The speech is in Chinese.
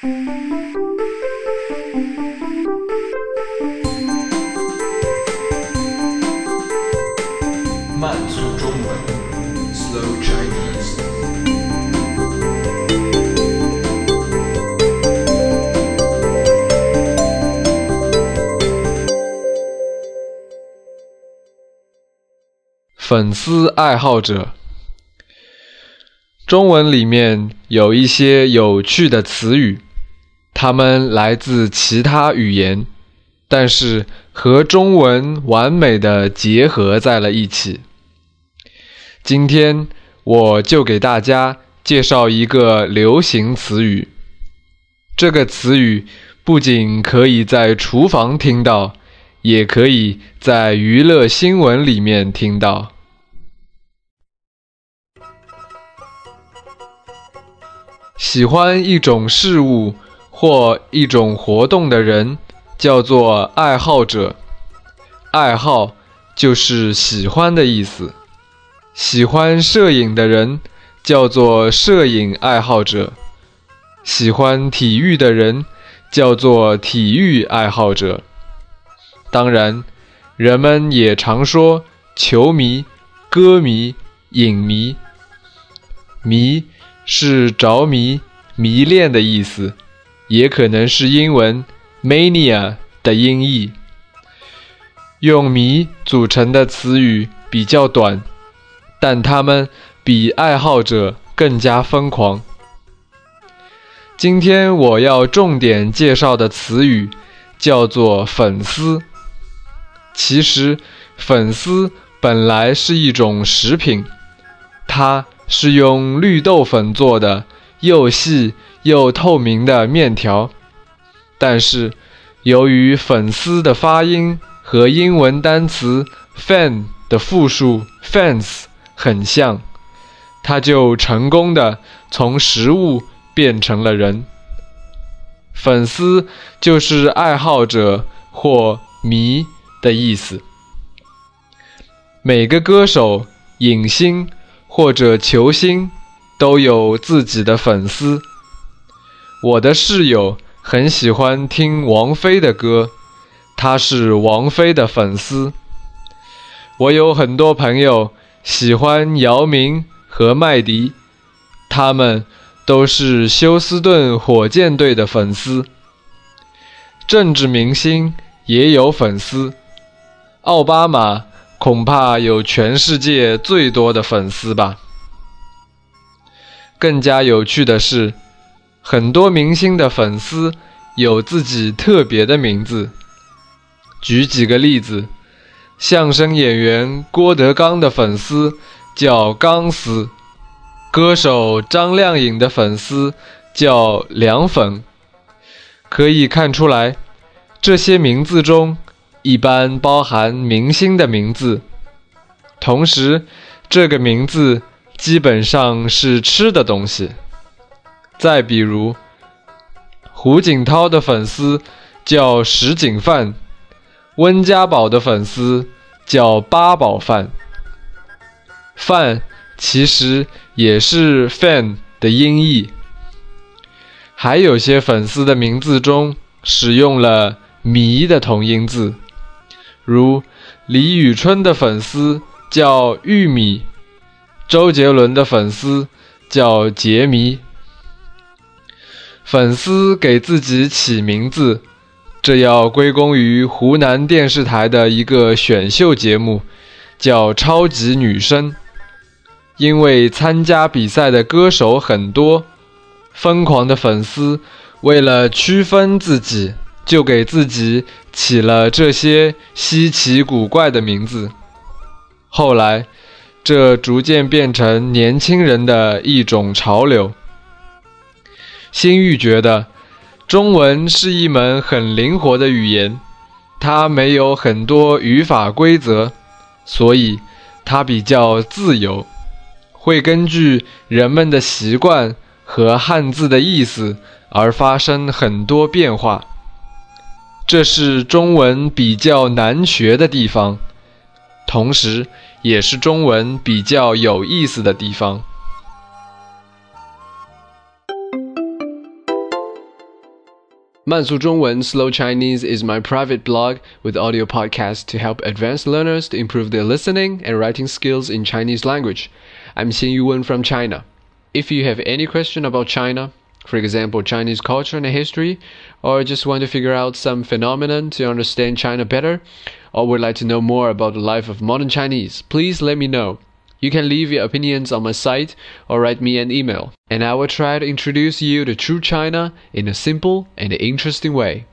慢速中文，Slow Chinese。粉丝爱好者，中文里面有一些有趣的词语，它们来自其他语言，但是和中文完美的结合在了一起。今天我就给大家介绍一个流行词语。这个词语不仅可以在厨房听到，也可以在娱乐新闻里面听到。喜欢一种事物或一种活动的人叫做爱好者。爱好就是喜欢的意思。喜欢摄影的人叫做摄影爱好者。喜欢体育的人叫做体育爱好者。当然，人们也常说球迷、歌迷、影迷。迷。是着迷、迷恋的意思，也可能是英文 mania 的音译。用“迷”组成的词语比较短，但它们比爱好者更加疯狂。今天我要重点介绍的词语叫做“粉丝”。其实，粉丝本来是一种食品，它。是用绿豆粉做的，又细又透明的面条。但是，由于粉丝的发音和英文单词 “fan” 的复数 “fans” 很像，它就成功的从食物变成了人。粉丝就是爱好者或迷的意思。每个歌手、影星。或者球星都有自己的粉丝。我的室友很喜欢听王菲的歌，他是王菲的粉丝。我有很多朋友喜欢姚明和麦迪，他们都是休斯顿火箭队的粉丝。政治明星也有粉丝，奥巴马。恐怕有全世界最多的粉丝吧。更加有趣的是，很多明星的粉丝有自己特别的名字。举几个例子：相声演员郭德纲的粉丝叫“钢丝”，歌手张靓颖的粉丝叫“凉粉”。可以看出来，这些名字中。一般包含明星的名字，同时，这个名字基本上是吃的东西。再比如，胡锦涛的粉丝叫什锦饭，温家宝的粉丝叫八宝饭。饭其实也是 fan 的音译。还有些粉丝的名字中使用了迷的同音字。如李宇春的粉丝叫玉米，周杰伦的粉丝叫杰迷。粉丝给自己起名字，这要归功于湖南电视台的一个选秀节目，叫《超级女声》。因为参加比赛的歌手很多，疯狂的粉丝为了区分自己。就给自己起了这些稀奇古怪的名字。后来，这逐渐变成年轻人的一种潮流。新玉觉得，中文是一门很灵活的语言，它没有很多语法规则，所以它比较自由，会根据人们的习惯和汉字的意思而发生很多变化。这是中文比较难学的地方，同时也是中文比较有意思的地方。 慢速中文 Slow Chinese is my private blog with audio podcasts to help advanced learners to improve their listening and writing skills in Chinese language. I'm Xin Yuwen from China. If you have any question about China, for example, Chinese culture and history, or just want to figure out some phenomenon to understand China better, or would like to know more about the life of modern Chinese, please let me know. You can leave your opinions on my site or write me an email, and I will try to introduce you to true China in a simple and interesting way.